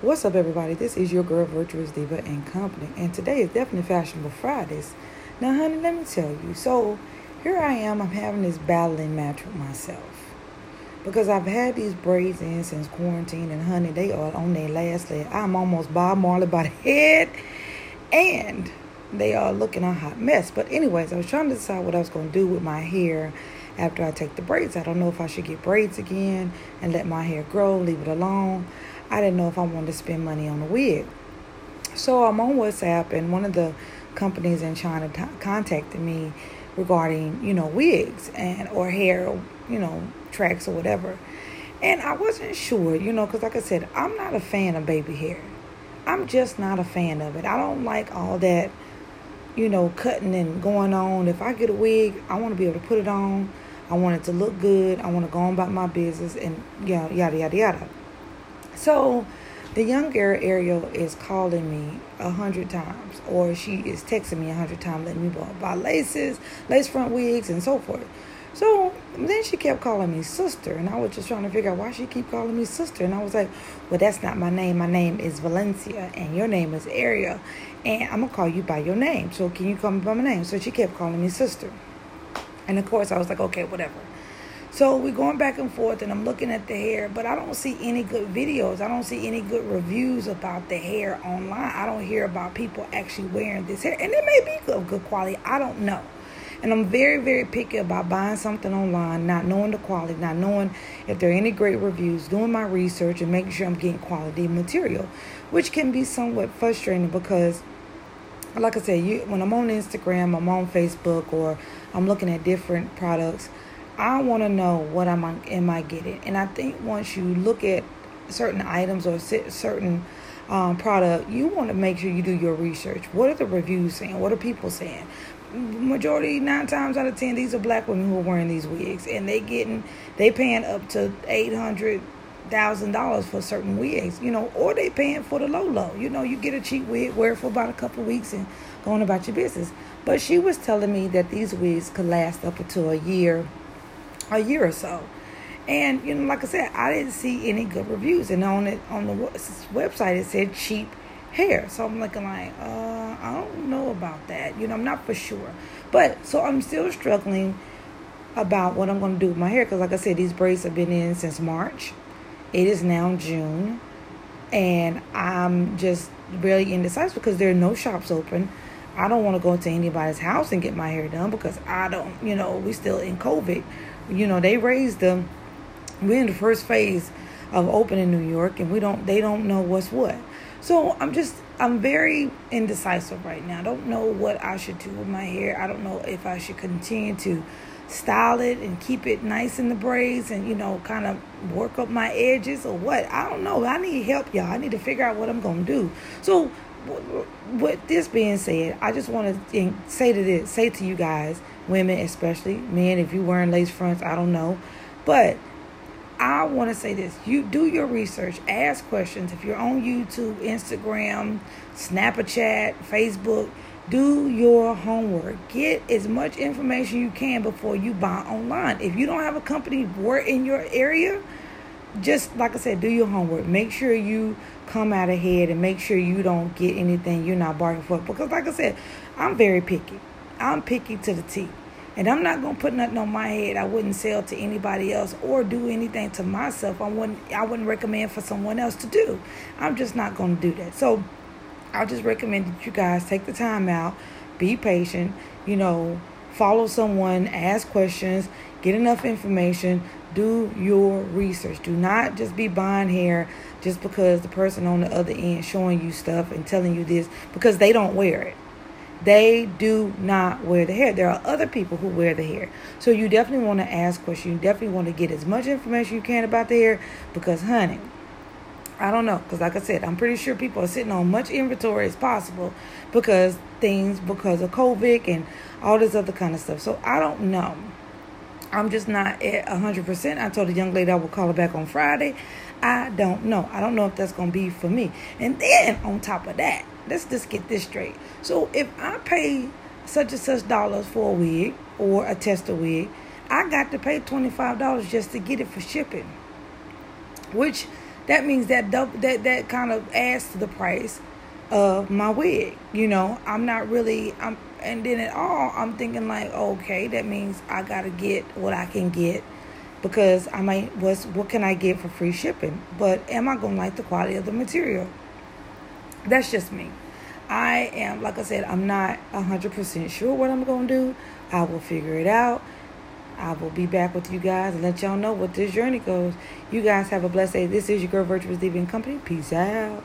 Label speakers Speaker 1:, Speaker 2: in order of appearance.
Speaker 1: What's up, everybody? This is your girl, Virtuous Diva and Company, and today is definitely Fashionable Fridays. Now, honey, let me tell you. So, here I am. I'm having this battling match with myself because I've had these braids in since quarantine, and honey, they are on their last leg. I'm almost Bob Marley by the head, and they are looking a hot mess. But, anyways, I was trying to decide what I was going to do with my hair after I take the braids. I don't know if I should get braids again and let my hair grow, leave it alone. I didn't know if I wanted to spend money on a wig. So uh, I'm on WhatsApp, and one of the companies in China t- contacted me regarding, you know, wigs and or hair, you know, tracks or whatever. And I wasn't sure, you know, because like I said, I'm not a fan of baby hair. I'm just not a fan of it. I don't like all that, you know, cutting and going on. If I get a wig, I want to be able to put it on. I want it to look good. I want to go on about my business and yeah, yada yada yada. So the young girl Ariel is calling me a hundred times, or she is texting me a hundred times, letting me buy laces, lace front wigs, and so forth. So then she kept calling me sister, and I was just trying to figure out why she keep calling me sister. And I was like, "Well, that's not my name. My name is Valencia, and your name is Ariel, and I'm gonna call you by your name. So can you call me by my name?" So she kept calling me sister, and of course I was like, "Okay, whatever." So we're going back and forth, and I'm looking at the hair, but I don't see any good videos. I don't see any good reviews about the hair online. I don't hear about people actually wearing this hair, and it may be of good quality. I don't know. And I'm very, very picky about buying something online, not knowing the quality, not knowing if there are any great reviews, doing my research, and making sure I'm getting quality material, which can be somewhat frustrating because like I said, you when I'm on Instagram, I'm on Facebook, or I'm looking at different products. I want to know what am I am I getting, and I think once you look at certain items or certain um, product, you want to make sure you do your research. What are the reviews saying? What are people saying? Majority nine times out of ten, these are black women who are wearing these wigs, and they getting they paying up to eight hundred thousand dollars for certain wigs, you know, or they paying for the low low. You know, you get a cheap wig, wear it for about a couple weeks, and going about your business. But she was telling me that these wigs could last up until a year a year or so. And you know, like I said, I didn't see any good reviews, and on it on the website it said cheap hair. So I'm looking like, uh, I don't know about that. You know, I'm not for sure. But so I'm still struggling about what I'm going to do with my hair because, like I said, these braids have been in since March. It is now June, and I'm just really indecisive because there are no shops open. I don't want to go to anybody's house and get my hair done because I don't, you know, we still in COVID you know, they raised them. We're in the first phase of opening New York, and we don't. They don't know what's what. So I'm just. I'm very indecisive right now. I don't know what I should do with my hair. I don't know if I should continue to style it and keep it nice in the braids and you know kind of work up my edges or what i don't know i need help y'all i need to figure out what i'm gonna do so with this being said i just want to say to this say to you guys women especially men if you're wearing lace fronts i don't know. But i want to say this you do your research ask questions. If you're on youtube instagram snapchat facebook do your homework. Get as much information you can before you buy online. If you don't have a company work in your area just like i said do your homework make sure you come out ahead and make sure you don't get anything you're not bargaining for because like i said i'm very picky I'm picky to the T. And I'm not gonna put nothing on my head I wouldn't sell to anybody else or do anything to myself I wouldn't I wouldn't recommend for someone else to do. I'm just not gonna do that. So I just recommend that you guys take the time out, be patient, you know, follow someone, ask questions, get enough information, do your research. Do not just be buying hair just because the person on the other end showing you stuff and telling you this because they don't wear it. They do not wear the hair. There are other people who wear the hair. So you definitely want to ask questions. You definitely want to get as much information you can about the hair because, honey, I don't know. Because, like I said, I'm pretty sure people are sitting on much inventory as possible because things, because of COVID and all this other kind of stuff. So I don't know. I'm just not at 100%. I told the young lady I would call her back on Friday. I don't know. I don't know if that's going to be for me. And then on top of that, let's just get this straight. So if I pay such and such dollars for a wig or a tester wig, I got to pay $25 just to get it for shipping. Which that means that double, that that kind of adds to the price of my wig. You know, I'm not really I'm and then at all I'm thinking like, okay, that means I gotta get what I can get because I might what's what can I get for free shipping? But am I gonna like the quality of the material? That's just me. I am like I said, I'm not hundred percent sure what I'm gonna do. I will figure it out. I will be back with you guys and let y'all know what this journey goes. You guys have a blessed day. This is your girl Virtuous Diva Company. Peace out.